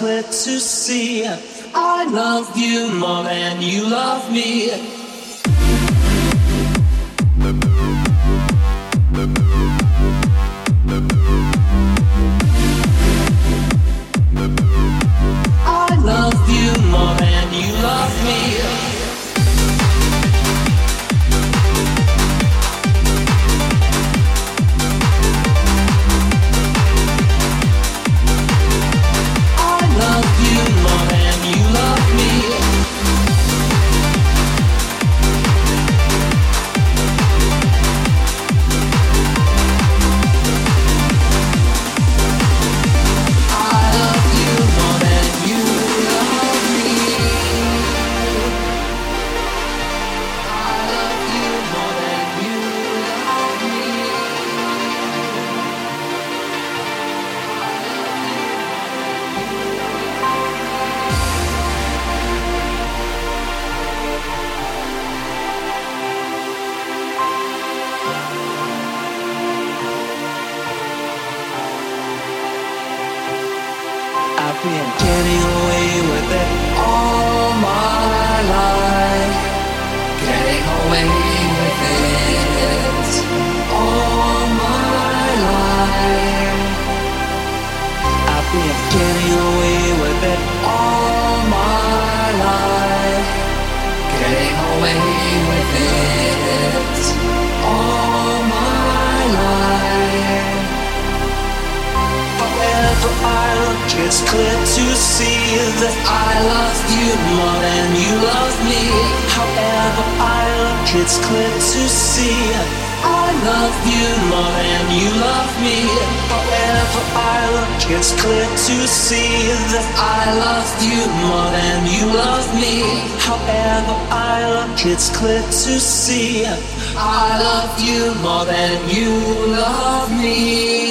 clear to Getting away with it all my life. Getting away with it all my life. I've been getting away with it all my life. Getting away with it. for island, it's clear to see that I love you more than you love me. However, island, it's clear to see I love you more than you love me. However, island, it's clear to see that I love you more than you love me. However, island, it's clear to see I love you more than you love me.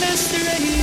Mystery.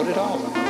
Put it off?